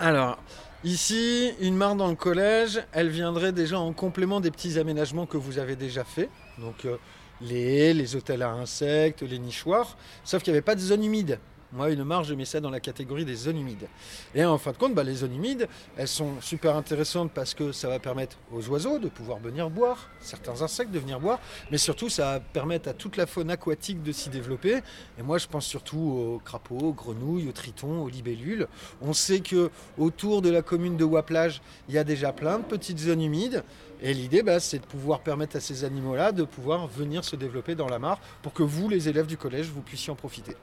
Alors, ici, une mare dans le collège, elle viendrait déjà en complément des petits aménagements que vous avez déjà faits. Donc, euh, les haies, les hôtels à insectes, les nichoirs. Sauf qu'il n'y avait pas de zone humide. Moi, une marge, je mets ça dans la catégorie des zones humides. Et en fin de compte, bah, les zones humides, elles sont super intéressantes parce que ça va permettre aux oiseaux de pouvoir venir boire, certains insectes de venir boire, mais surtout, ça va permettre à toute la faune aquatique de s'y développer. Et moi, je pense surtout aux crapauds, aux grenouilles, aux tritons, aux libellules. On sait que autour de la commune de Waplage, il y a déjà plein de petites zones humides. Et l'idée, bah, c'est de pouvoir permettre à ces animaux-là de pouvoir venir se développer dans la mare pour que vous, les élèves du collège, vous puissiez en profiter.